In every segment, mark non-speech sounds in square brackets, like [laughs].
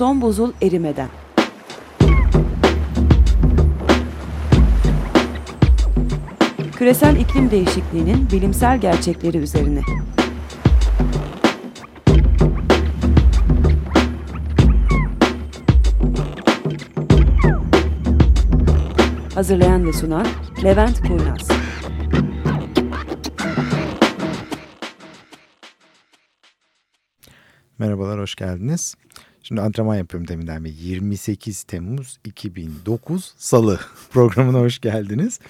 Son buzul erimeden. Küresel iklim değişikliğinin bilimsel gerçekleri üzerine. Hazırlayan ve sunan Levent Kurnaz. Merhabalar, hoş geldiniz. Şimdi antrenman yapıyorum deminden beri. 28 Temmuz 2009 Salı [laughs] programına hoş geldiniz.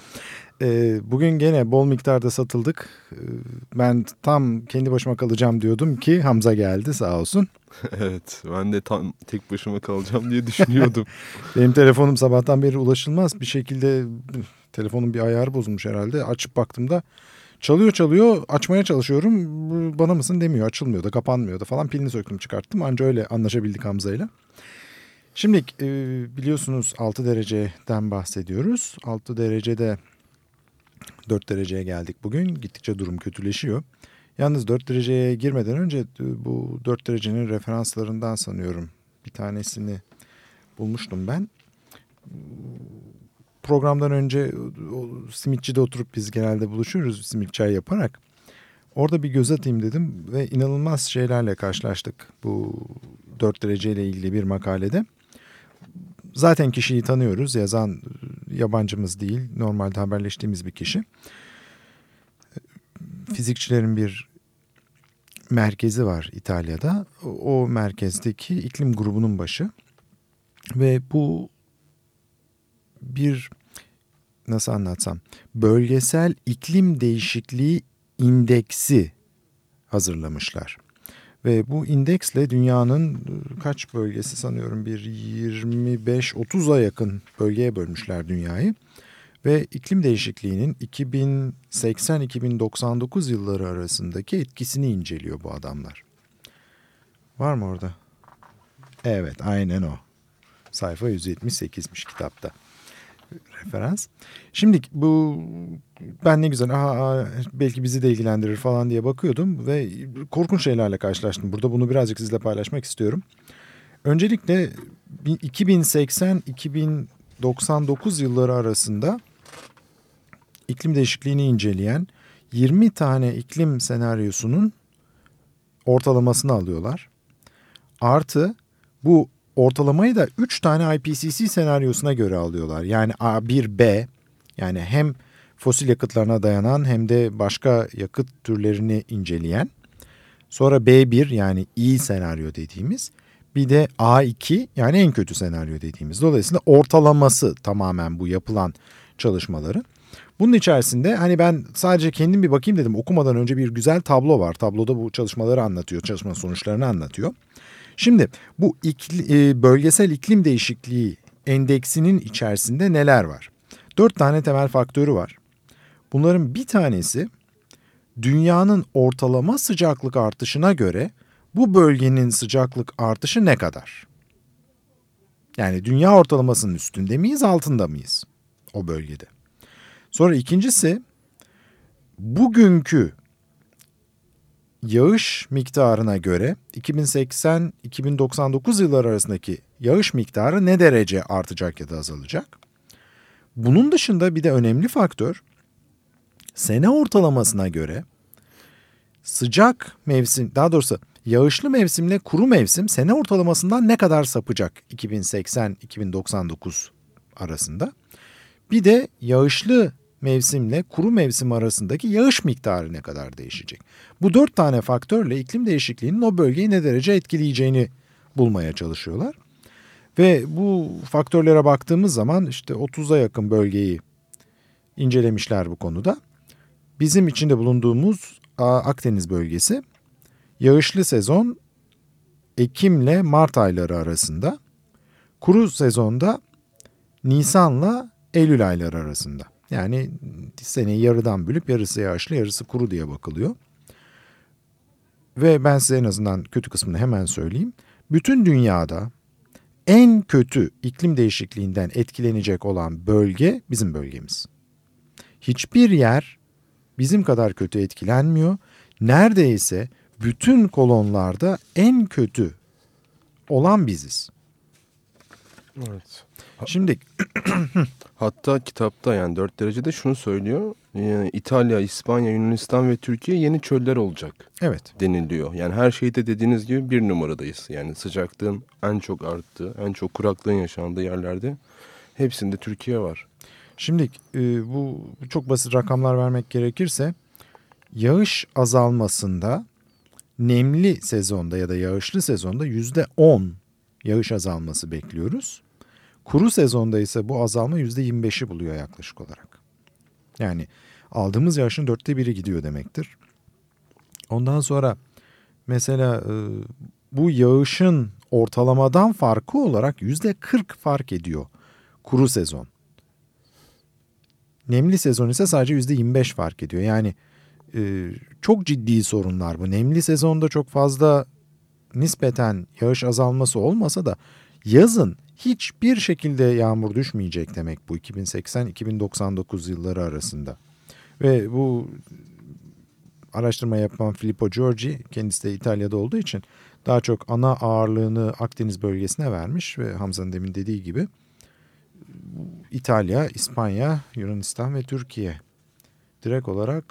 Ee, bugün gene bol miktarda satıldık. Ee, ben tam kendi başıma kalacağım diyordum ki Hamza geldi sağ olsun. [laughs] Evet ben de tam tek başıma kalacağım diye düşünüyordum. [laughs] Benim telefonum sabahtan beri ulaşılmaz bir şekilde telefonun bir ayarı bozulmuş herhalde. Açıp baktığımda çalıyor çalıyor açmaya çalışıyorum bana mısın demiyor açılmıyor da kapanmıyor da falan pilini söktüm çıkarttım anca öyle anlaşabildik Hamza'yla. Şimdi e, biliyorsunuz 6 dereceden bahsediyoruz. 6 derecede 4 dereceye geldik bugün. Gittikçe durum kötüleşiyor. Yalnız 4 dereceye girmeden önce e, bu 4 derecenin referanslarından sanıyorum bir tanesini bulmuştum ben. Programdan önce simitçide oturup biz genelde buluşuyoruz simit çay yaparak. Orada bir göz atayım dedim ve inanılmaz şeylerle karşılaştık bu 4 dereceyle ilgili bir makalede. Zaten kişiyi tanıyoruz. Yazan yabancımız değil. Normalde haberleştiğimiz bir kişi. Fizikçilerin bir merkezi var İtalya'da. O merkezdeki iklim grubunun başı. Ve bu bir nasıl anlatsam bölgesel iklim değişikliği indeksi hazırlamışlar. Ve bu indeksle dünyanın e, kaç bölgesi sanıyorum bir 25-30'a yakın bölgeye bölmüşler dünyayı. Ve iklim değişikliğinin 2080-2099 yılları arasındaki etkisini inceliyor bu adamlar. Var mı orada? Evet aynen o. Sayfa 178'miş kitapta referans. Şimdi bu ben ne güzel aha, belki bizi de ilgilendirir falan diye bakıyordum ve korkunç şeylerle karşılaştım. Burada bunu birazcık sizle paylaşmak istiyorum. Öncelikle 2080-2099 yılları arasında iklim değişikliğini inceleyen 20 tane iklim senaryosunun ortalamasını alıyorlar. Artı bu ortalamayı da 3 tane IPCC senaryosuna göre alıyorlar. Yani A1B yani hem fosil yakıtlarına dayanan hem de başka yakıt türlerini inceleyen. Sonra B1 yani iyi senaryo dediğimiz. Bir de A2 yani en kötü senaryo dediğimiz. Dolayısıyla ortalaması tamamen bu yapılan çalışmaları. Bunun içerisinde hani ben sadece kendim bir bakayım dedim. Okumadan önce bir güzel tablo var. Tabloda bu çalışmaları anlatıyor, çalışma sonuçlarını anlatıyor. Şimdi bu ikli, e, bölgesel iklim değişikliği endeksinin içerisinde neler var? Dört tane temel faktörü var. Bunların bir tanesi dünyanın ortalama sıcaklık artışına göre bu bölgenin sıcaklık artışı ne kadar? Yani dünya ortalamasının üstünde miyiz, altında mıyız o bölgede? Sonra ikincisi bugünkü yağış miktarına göre 2080-2099 yılları arasındaki yağış miktarı ne derece artacak ya da azalacak? Bunun dışında bir de önemli faktör sene ortalamasına göre sıcak mevsim daha doğrusu yağışlı mevsimle kuru mevsim sene ortalamasından ne kadar sapacak 2080-2099 arasında? Bir de yağışlı mevsimle kuru mevsim arasındaki yağış miktarı ne kadar değişecek? Bu dört tane faktörle iklim değişikliğinin o bölgeyi ne derece etkileyeceğini bulmaya çalışıyorlar. Ve bu faktörlere baktığımız zaman işte 30'a yakın bölgeyi incelemişler bu konuda. Bizim içinde bulunduğumuz Akdeniz bölgesi yağışlı sezon Ekim'le Mart ayları arasında, kuru sezonda Nisan'la Eylül ayları arasında. Yani seneyi yarıdan bölüp yarısı yağışlı yarısı kuru diye bakılıyor. Ve ben size en azından kötü kısmını hemen söyleyeyim. Bütün dünyada en kötü iklim değişikliğinden etkilenecek olan bölge bizim bölgemiz. Hiçbir yer bizim kadar kötü etkilenmiyor. Neredeyse bütün kolonlarda en kötü olan biziz. Evet. Şimdi [clears throat] Hatta kitapta yani 4 derecede şunu söylüyor. Yani İtalya, İspanya, Yunanistan ve Türkiye yeni çöller olacak evet deniliyor. Yani her şeyde dediğiniz gibi bir numaradayız. Yani sıcaklığın en çok arttığı, en çok kuraklığın yaşandığı yerlerde hepsinde Türkiye var. Şimdi e, bu çok basit rakamlar vermek gerekirse yağış azalmasında nemli sezonda ya da yağışlı sezonda yüzde on yağış azalması bekliyoruz. Kuru sezonda ise bu azalma yüzde yirmi beşi buluyor yaklaşık olarak. Yani aldığımız yağışın dörtte biri gidiyor demektir. Ondan sonra mesela e, bu yağışın ortalamadan farkı olarak yüzde kırk fark ediyor kuru sezon. Nemli sezon ise sadece yüzde yirmi beş fark ediyor. Yani e, çok ciddi sorunlar bu. Nemli sezonda çok fazla nispeten yağış azalması olmasa da yazın hiçbir şekilde yağmur düşmeyecek demek bu 2080-2099 yılları arasında. Ve bu araştırma yapan Filippo Giorgi kendisi de İtalya'da olduğu için daha çok ana ağırlığını Akdeniz bölgesine vermiş ve Hamza'nın demin dediği gibi İtalya, İspanya, Yunanistan ve Türkiye direkt olarak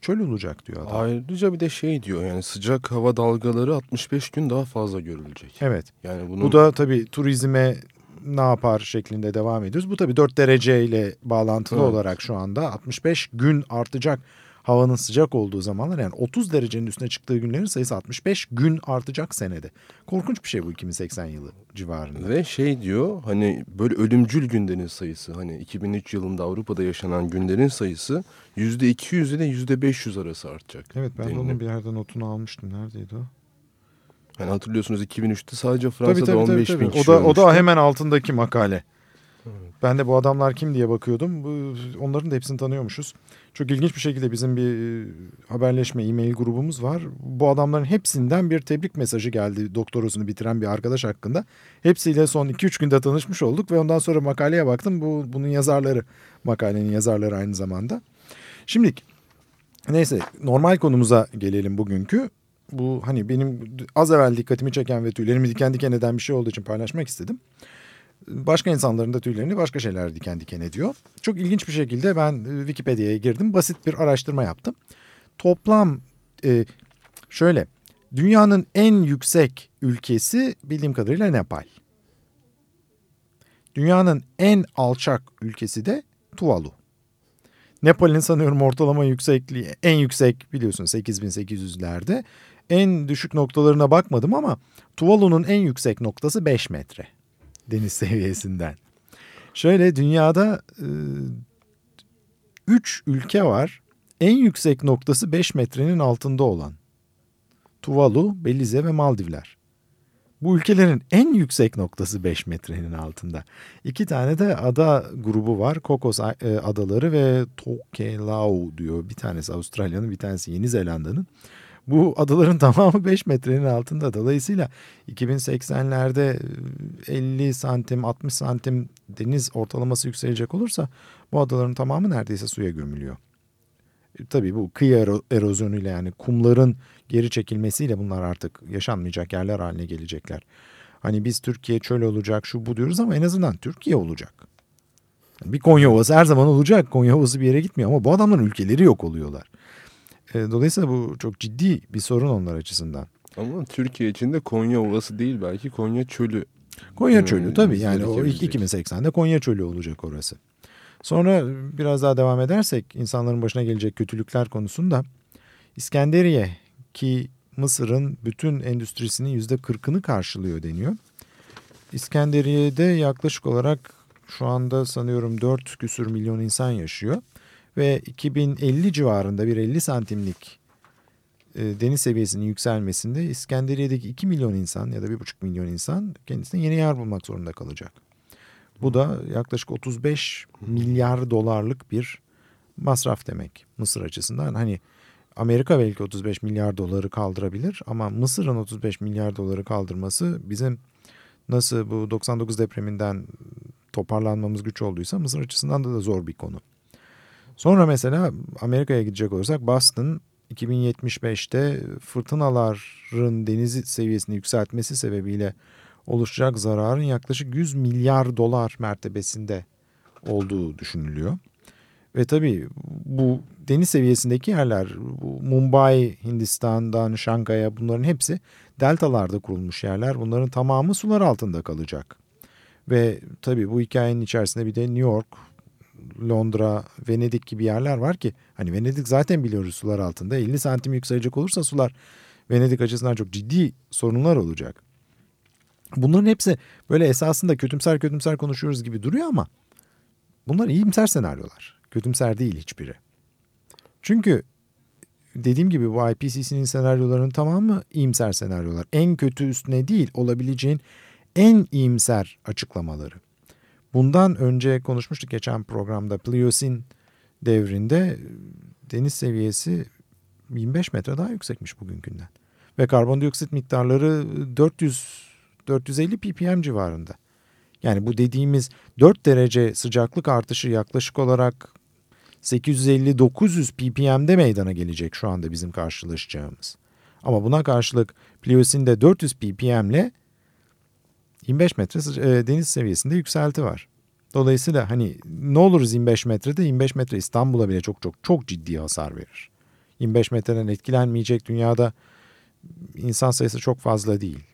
çöl olacak diyor adam. Ayrıca bir de şey diyor yani sıcak hava dalgaları 65 gün daha fazla görülecek. Evet. Yani bunun... Bu da tabii turizme ne yapar şeklinde devam ediyoruz. Bu tabii 4 dereceyle bağlantılı Evet. olarak şu anda 65 gün artacak havanın sıcak olduğu zamanlar yani 30 derecenin üstüne çıktığı günlerin sayısı 65 gün artacak senede. Korkunç bir şey bu 2080 yılı civarında. Ve şey diyor hani böyle ölümcül günlerin sayısı hani 2003 yılında Avrupa'da yaşanan günlerin sayısı %200 ile %500 arası artacak. Evet ben de deniliyor. onun bir yerden notunu almıştım. Neredeydi o? Yani hatırlıyorsunuz 2003'te sadece Tabii, Fransa'da tabii, tabii, 15 tabii. bin O kişi da, o ölmüştü. da hemen altındaki makale. Ben de bu adamlar kim diye bakıyordum. Onların da hepsini tanıyormuşuz. Çok ilginç bir şekilde bizim bir e, haberleşme e-mail grubumuz var. Bu adamların hepsinden bir tebrik mesajı geldi doktorasını bitiren bir arkadaş hakkında. Hepsiyle son 2-3 günde tanışmış olduk ve ondan sonra makaleye baktım. Bu bunun yazarları, makalenin yazarları aynı zamanda. Şimdi neyse normal konumuza gelelim bugünkü. Bu hani benim az evvel dikkatimi çeken ve tüylerimi diken diken eden bir şey olduğu için paylaşmak istedim başka insanların da tüylerini başka şeyler diken diken ediyor. Çok ilginç bir şekilde ben e, Wikipedia'ya girdim. Basit bir araştırma yaptım. Toplam e, şöyle dünyanın en yüksek ülkesi bildiğim kadarıyla Nepal. Dünyanın en alçak ülkesi de Tuvalu. Nepal'in sanıyorum ortalama yüksekliği en yüksek biliyorsun 8800'lerde. En düşük noktalarına bakmadım ama Tuvalu'nun en yüksek noktası 5 metre deniz [laughs] seviyesinden. Şöyle dünyada 3 ülke var. En yüksek noktası 5 metrenin altında olan. Tuvalu, Belize ve Maldivler. Bu ülkelerin en yüksek noktası 5 metrenin altında. İki tane de ada grubu var. Kokos e, adaları ve Tokelau diyor. Bir tanesi Avustralya'nın bir tanesi Yeni Zelanda'nın. Bu adaların [laughs] tamamı 5 metrenin altında. Dolayısıyla 2080'lerde 50 santim 60 santim deniz ortalaması yükselecek olursa bu adaların tamamı neredeyse suya gömülüyor. E, Tabii bu kıyı ero- erozyonuyla yani kumların geri çekilmesiyle bunlar artık yaşanmayacak yerler haline gelecekler. Hani biz Türkiye çöl olacak şu bu diyoruz ama en azından Türkiye olacak. Bir Konya Ovası her zaman olacak. Konya Ovası bir yere gitmiyor ama bu adamların ülkeleri yok oluyorlar. E, Dolayısıyla bu çok ciddi bir sorun onlar açısından. Ama Türkiye için de Konya Ovası değil belki Konya Çölü. Konya Hmm, Çölü tabii yani o gerekecek. 2080'de Konya Çölü olacak orası. Sonra biraz daha devam edersek insanların başına gelecek kötülükler konusunda İskenderiye ki Mısır'ın bütün endüstrisinin yüzde kırkını karşılıyor deniyor. İskenderiye'de yaklaşık olarak şu anda sanıyorum 4 küsür milyon insan yaşıyor. Ve 2050 civarında bir 50 santimlik e, deniz seviyesinin yükselmesinde İskenderiye'deki 2 milyon insan ya da 1,5 milyon insan kendisine yeni yer bulmak zorunda kalacak. Bu da yaklaşık 35 milyar dolarlık bir masraf demek Mısır açısından. Hani Amerika belki 35 milyar doları kaldırabilir ama Mısır'ın 35 milyar doları kaldırması bizim nasıl bu 99 depreminden toparlanmamız güç olduysa Mısır açısından da, da zor bir konu. Sonra mesela Amerika'ya gidecek olursak Boston 2075'te fırtınaların deniz seviyesini yükseltmesi sebebiyle oluşacak zararın yaklaşık 100 milyar dolar mertebesinde olduğu düşünülüyor. Ve tabii bu deniz seviyesindeki yerler Mumbai, Hindistan'dan Şangay'a bunların hepsi deltalarda kurulmuş yerler. Bunların tamamı sular altında kalacak. Ve tabii bu hikayenin içerisinde bir de New York, Londra, Venedik gibi yerler var ki hani Venedik zaten biliyoruz sular altında 50 santim yükselecek olursa sular Venedik açısından çok ciddi sorunlar olacak. Bunların hepsi böyle esasında kötümser kötümser konuşuyoruz gibi duruyor ama bunlar iyimser senaryolar. Kötümser değil hiçbiri. Çünkü dediğim gibi bu IPCC'nin senaryolarının tamamı iyimser senaryolar. En kötü üstüne değil olabileceğin en iyimser açıklamaları. Bundan önce konuşmuştuk geçen programda Pliyosin devrinde deniz seviyesi 25 metre daha yüksekmiş bugünkünden. Ve karbondioksit miktarları 400 450 ppm civarında. Yani bu dediğimiz 4 derece sıcaklık artışı yaklaşık olarak 850-900 ppm'de meydana gelecek şu anda bizim karşılaşacağımız. Ama buna karşılık Pliyosin'de 400 ppm'le 25 metre e, deniz seviyesinde yükselti var. Dolayısıyla hani ne oluruz 25 metrede 25 metre İstanbul'a bile çok çok çok ciddi hasar verir. 25 metreden etkilenmeyecek dünyada insan sayısı çok fazla değil.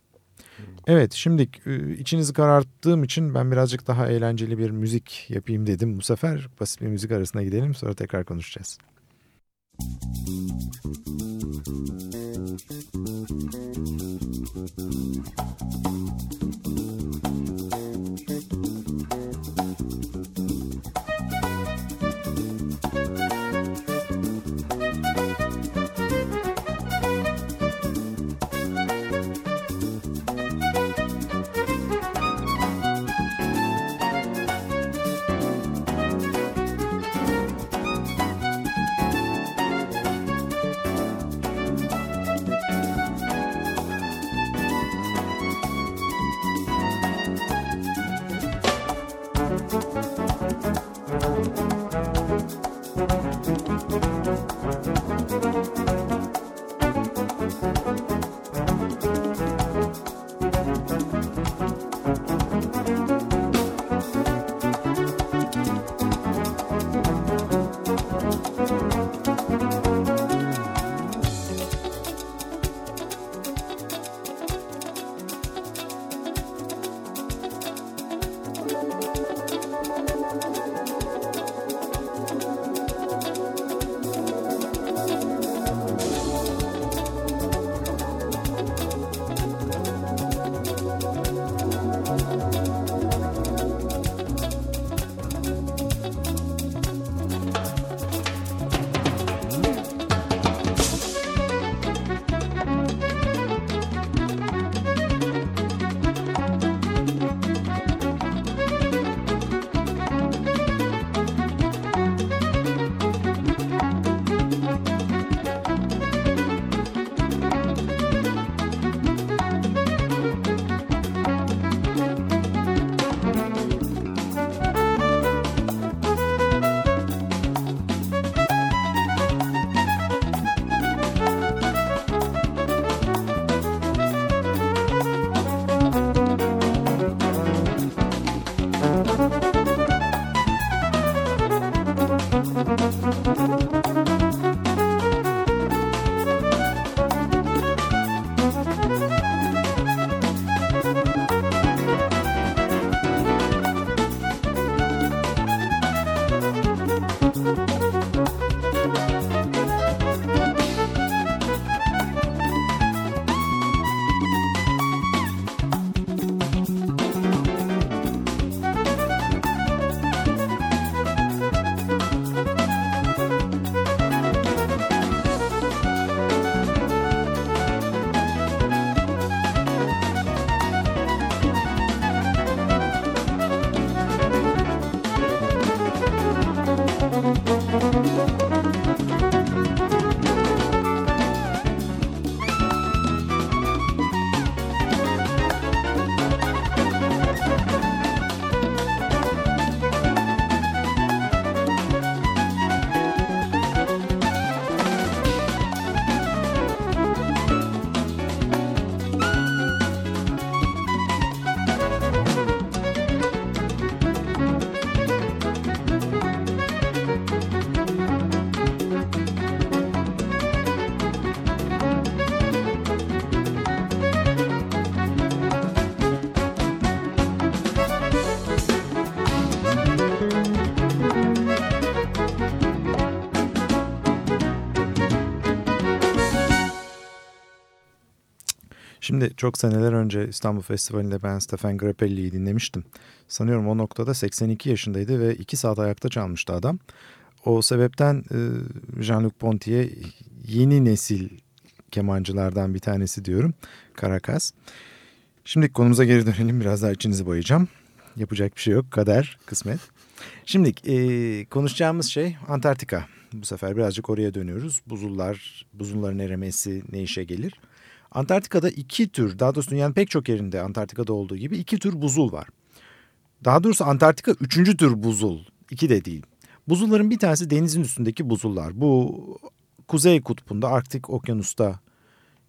Evet şimdi e, içinizi kararttığım için ben birazcık daha eğlenceli bir müzik yapayım dedim. Bu sefer basit bir müzik arasına gidelim sonra tekrar konuşacağız. Música Şimdi çok seneler önce İstanbul Festivali'nde ben Stefan Grappelli'yi dinlemiştim. Sanıyorum o noktada 82 yaşındaydı ve 2 saat ayakta çalmıştı adam. O sebepten e, Jean-Luc Ponty'ye yeni nesil kemancılardan bir tanesi diyorum. Karakas. Şimdi konumuza geri dönelim. Biraz daha içinizi boyayacağım. Yapacak bir şey yok. Kader, kısmet. Şimdi e, konuşacağımız şey Antarktika. Bu sefer birazcık oraya dönüyoruz. Buzullar, buzulların erimesi ne işe gelir? Antarktika'da iki tür, daha doğrusu dünyanın pek çok yerinde Antarktika'da olduğu gibi iki tür buzul var. Daha doğrusu Antarktika üçüncü tür buzul. İki de değil. Buzulların bir tanesi denizin üstündeki buzullar. Bu Kuzey Kutbu'nda Arktik Okyanus'ta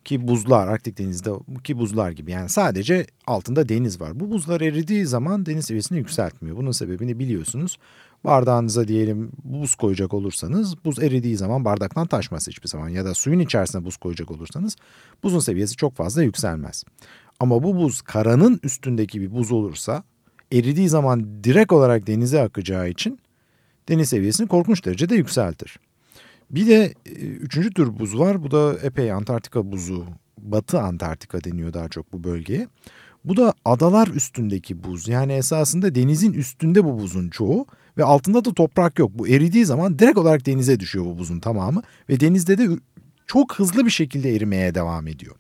ki buzlar Arktik Deniz'de ki buzlar gibi yani sadece altında deniz var. Bu buzlar eridiği zaman deniz seviyesini yükseltmiyor. Bunun sebebini biliyorsunuz. Bardağınıza diyelim buz koyacak olursanız buz eridiği zaman bardaktan taşmaz hiçbir zaman. Ya da suyun içerisine buz koyacak olursanız buzun seviyesi çok fazla yükselmez. Ama bu buz karanın üstündeki bir buz olursa eridiği zaman direkt olarak denize akacağı için deniz seviyesini korkunç derecede yükseltir. Bir de e, üçüncü tür buz var. Bu da epey Antarktika buzu. Batı Antarktika deniyor daha çok bu bölgeye. Bu da adalar üstündeki buz. Yani esasında denizin üstünde bu buzun çoğu ve altında da toprak yok. Bu eridiği zaman direkt olarak denize düşüyor bu buzun tamamı ve denizde de çok hızlı bir şekilde erimeye devam ediyor.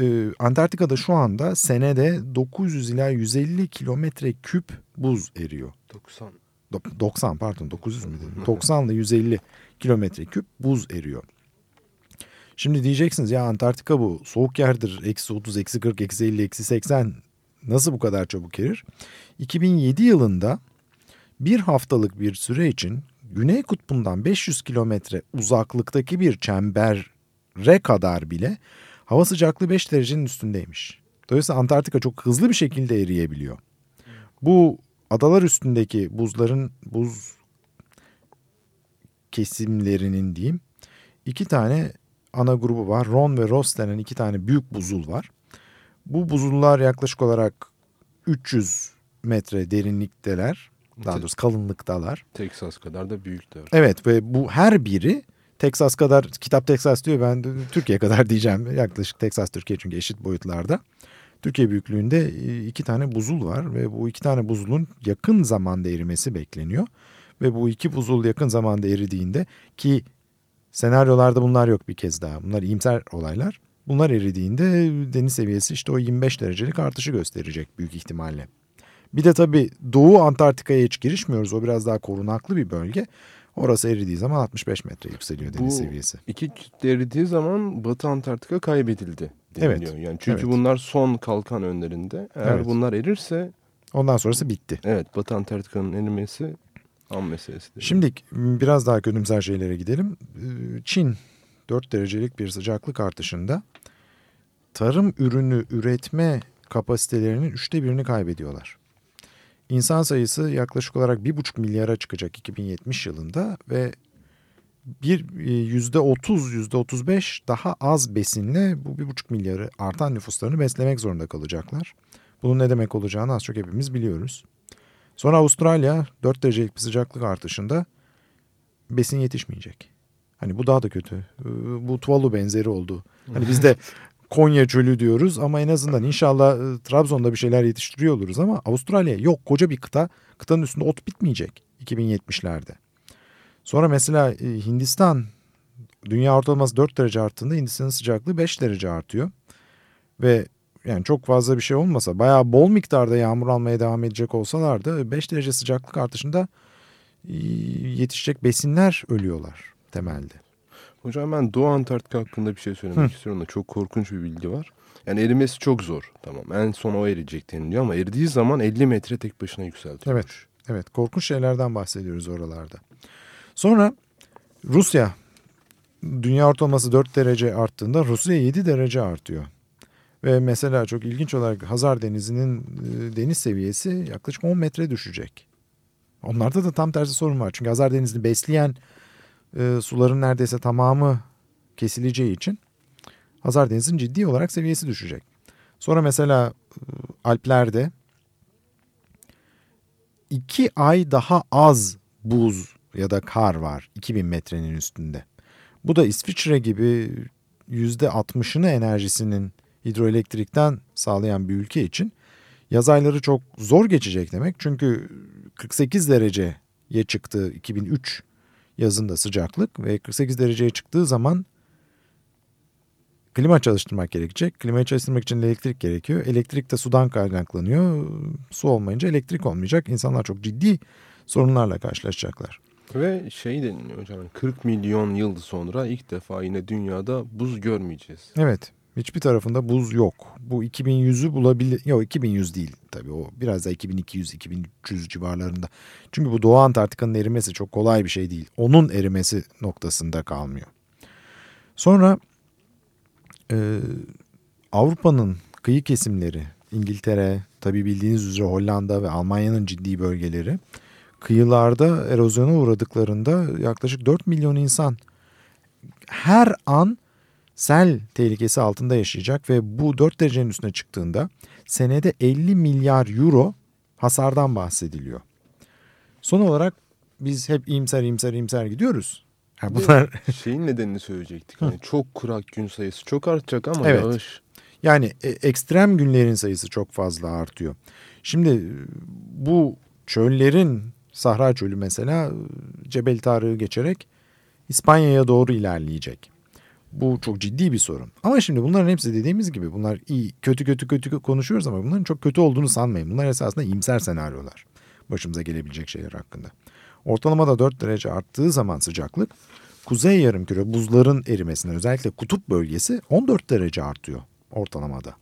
Ee, Antarktika'da şu anda senede 900 ila 150 kilometre küp buz eriyor. 90. 90 pardon 900 mü dedim? 90 ile 150 kilometre küp buz eriyor. Şimdi diyeceksiniz ya Antarktika bu soğuk yerdir. Eksi 30, eksi 40, eksi 50, eksi 80 nasıl bu kadar çabuk erir? 2007 yılında bir haftalık bir süre için Güney Kutbu'ndan 500 kilometre uzaklıktaki bir çembere kadar bile hava sıcaklığı 5 derecenin üstündeymiş. Dolayısıyla Antarktika çok hızlı bir şekilde eriyebiliyor. Bu adalar üstündeki buzların buz kesimlerinin diyeyim iki tane ana grubu var. Ron ve Ross denen iki tane büyük buzul var. Bu buzullar yaklaşık olarak 300 metre derinlikteler. Daha doğrusu kalınlıktalar. Texas kadar da büyükler. Evet ve bu her biri Texas kadar, kitap Texas diyor ben Türkiye kadar [laughs] diyeceğim. Yaklaşık Texas Türkiye çünkü eşit boyutlarda. Türkiye büyüklüğünde e, iki tane buzul var ve bu iki tane buzulun yakın zamanda erimesi bekleniyor. Ve bu iki buzul yakın zamanda eridiğinde ki senaryolarda bunlar yok bir kez daha. Bunlar iyimser olaylar. Bunlar eridiğinde deniz seviyesi işte o 25 derecelik artışı gösterecek büyük ihtimalle. Bir de tabii Doğu Antarktika'ya hiç girişmiyoruz. O biraz daha korunaklı bir bölge. Orası eridiği zaman 65 metre yükseliyor deniz Bu seviyesi. iki kütle eridiği zaman Batı Antarktika kaybedildi deniliyor. Evet. Yani çünkü Evet. bunlar son kalkan önlerinde. Eğer Evet. bunlar erirse Ondan sonrası bitti. evet Batı Antarktika'nın erimesi an meselesidir. Şimdi biraz daha kötümser şeylere gidelim. Ee, Çin 4 derecelik bir sıcaklık artışında tarım ürünü üretme kapasitelerinin üçte birini kaybediyorlar. İnsan sayısı yaklaşık olarak 1,5 milyara çıkacak 2070 yılında ve bir e, yüzde 30, yüzde 35 daha az besinle bu 1,5 milyarı artan nüfuslarını beslemek zorunda kalacaklar. Bunun ne demek olacağını az çok hepimiz biliyoruz. Sonra Avustralya 4 derecelik bir sıcaklık artışında besin yetişmeyecek. Hani bu daha da kötü. Bu Tuvalu benzeri oldu. Hani biz de [laughs] Konya çölü diyoruz ama en azından inşallah e, Trabzon'da bir şeyler yetiştiriyor oluruz ama Avustralya yok koca bir kıta. Kıtanın üstünde ot bitmeyecek 2070'lerde. Sonra mesela e, Hindistan dünya ortalaması 4 derece arttığında Hindistan'ın sıcaklığı 5 derece artıyor. Ve yani çok fazla bir şey olmasa bayağı bol miktarda yağmur almaya devam edecek olsalardı 5 derece sıcaklık artışında e, yetişecek besinler ölüyorlar temelde. Hocam ben Doğu Antarktika hakkında bir şey söylemek istiyorum da çok korkunç bir bilgi var. Yani erimesi çok zor. Tamam en son o eriyecek deniliyor ama eridiği zaman 50 metre tek başına yükseltiyor. Evet. Evet korkunç şeylerden bahsediyoruz oralarda. Sonra Rusya dünya ortalaması 4 derece arttığında Rusya 7 derece artıyor. Ve mesela çok ilginç olarak Hazar Denizi'nin e, deniz seviyesi yaklaşık 10 metre düşecek. Onlarda da tam tersi sorun var. Çünkü Hazar Denizi'ni besleyen e, suların neredeyse tamamı kesileceği için Hazar Denizi'nin ciddi olarak seviyesi düşecek. Sonra mesela e, Alplerde iki ay daha az buz ya da kar var 2000 metrenin üstünde. Bu da İsviçre gibi yüzde 60'ını enerjisinin hidroelektrikten sağlayan bir ülke için yaz ayları çok zor geçecek demek. Çünkü 48 dereceye çıktı 2003 yazında sıcaklık ve 48 dereceye çıktığı zaman klima çalıştırmak gerekecek. Klimayı çalıştırmak için elektrik gerekiyor. Elektrik de sudan kaynaklanıyor. Su olmayınca elektrik olmayacak. İnsanlar çok ciddi sorunlarla karşılaşacaklar. Ve şey deniliyor hocam 40 milyon yıl sonra ilk defa yine dünyada buz görmeyeceğiz. Evet. Hiçbir tarafında buz yok. Bu 2100'ü bulabilir. Yok 2100 değil tabii o biraz da 2200-2300 civarlarında. Çünkü bu Doğu Antarktika'nın erimesi çok kolay bir şey değil. Onun erimesi noktasında kalmıyor. Sonra e, Avrupa'nın kıyı kesimleri, İngiltere, tabii bildiğiniz üzere Hollanda ve Almanya'nın ciddi bölgeleri kıyılarda erozyona uğradıklarında yaklaşık 4 milyon insan her an sel tehlikesi altında yaşayacak ve bu 4 derecenin üstüne çıktığında senede 50 milyar euro hasardan bahsediliyor. Son olarak biz hep iyimser iyimser iyimser gidiyoruz. Yani bunlar şeyin nedenini söyleyecektik. Hani çok kurak gün sayısı çok artacak ama evet. yağış. Yani e, ekstrem günlerin sayısı çok fazla artıyor. Şimdi bu çöllerin Sahra Çölü mesela Cebel Tarık'ı geçerek İspanya'ya doğru ilerleyecek. Bu çok ciddi bir sorun. Ama şimdi bunların hepsi dediğimiz gibi bunlar iyi kötü kötü kötü konuşuyoruz ama bunların çok kötü olduğunu sanmayın. Bunlar esasında iyimser senaryolar. Başımıza gelebilecek şeyler hakkında. Ortalamada 4 derece arttığı zaman sıcaklık kuzey yarımküre buzların erimesine özellikle kutup bölgesi 14 derece artıyor ortalamada.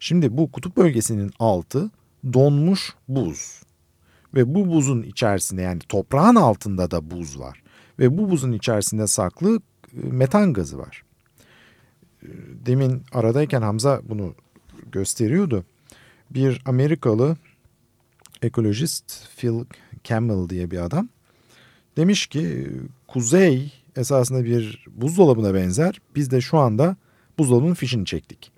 Şimdi bu kutup bölgesinin altı donmuş buz. Ve bu buzun içerisinde yani toprağın altında da buz var. Ve bu buzun içerisinde saklı metan gazı var. E, demin aradayken Hamza bunu gösteriyordu. Bir Amerikalı ekolojist Phil Campbell diye bir adam demiş ki kuzey esasında bir buzdolabına benzer. Biz de şu anda buzdolabının fişini çektik.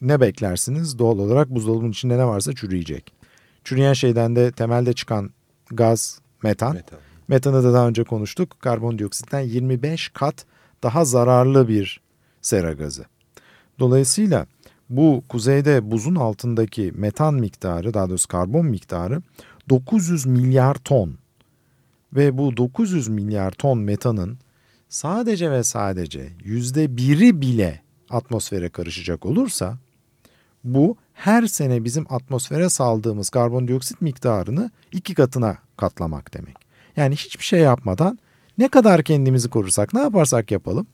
Ne beklersiniz? Doğal olarak buzdolabının içinde ne varsa çürüyecek. Çürüyen şeyden de temelde çıkan gaz metan. metan. Metanı da daha önce konuştuk. Karbondioksitten 25 kat daha zararlı bir sera gazı. Dolayısıyla bu kuzeyde buzun altındaki metan miktarı daha doğrusu karbon miktarı 900 milyar ton. Ve bu 900 milyar ton metanın sadece ve sadece yüzde biri bile atmosfere karışacak olursa bu her sene bizim atmosfere saldığımız karbondioksit miktarını iki katına katlamak demek. Yani hiçbir şey yapmadan ne kadar kendimizi korursak ne yaparsak yapalım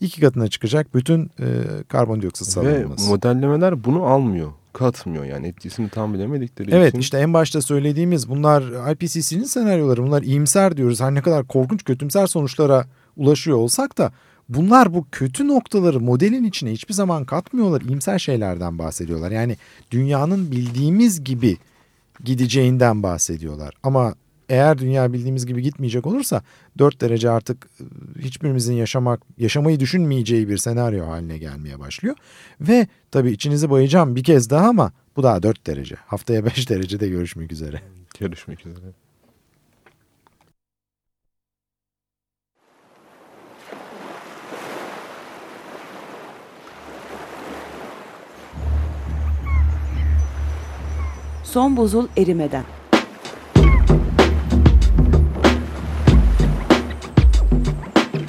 iki katına çıkacak bütün e, karbondioksit salınması. Ve modellemeler bunu almıyor, katmıyor yani etkisini tam bilemedikleri evet, için. Evet işte en başta söylediğimiz bunlar IPCC'nin senaryoları bunlar iyimser diyoruz. Her ne kadar korkunç kötümser sonuçlara ulaşıyor olsak da bunlar bu kötü noktaları modelin içine hiçbir zaman katmıyorlar. İyimser şeylerden bahsediyorlar. Yani dünyanın bildiğimiz gibi gideceğinden bahsediyorlar. Ama eğer dünya bildiğimiz gibi gitmeyecek olursa 4 derece artık ıı, hiçbirimizin yaşamak yaşamayı düşünmeyeceği bir senaryo haline gelmeye başlıyor. Ve tabii içinizi boyayacağım bir kez daha ama bu daha 4 derece. Haftaya [laughs] 5 derecede görüşmek üzere. Görüşmek üzere. Son buzul erimeden.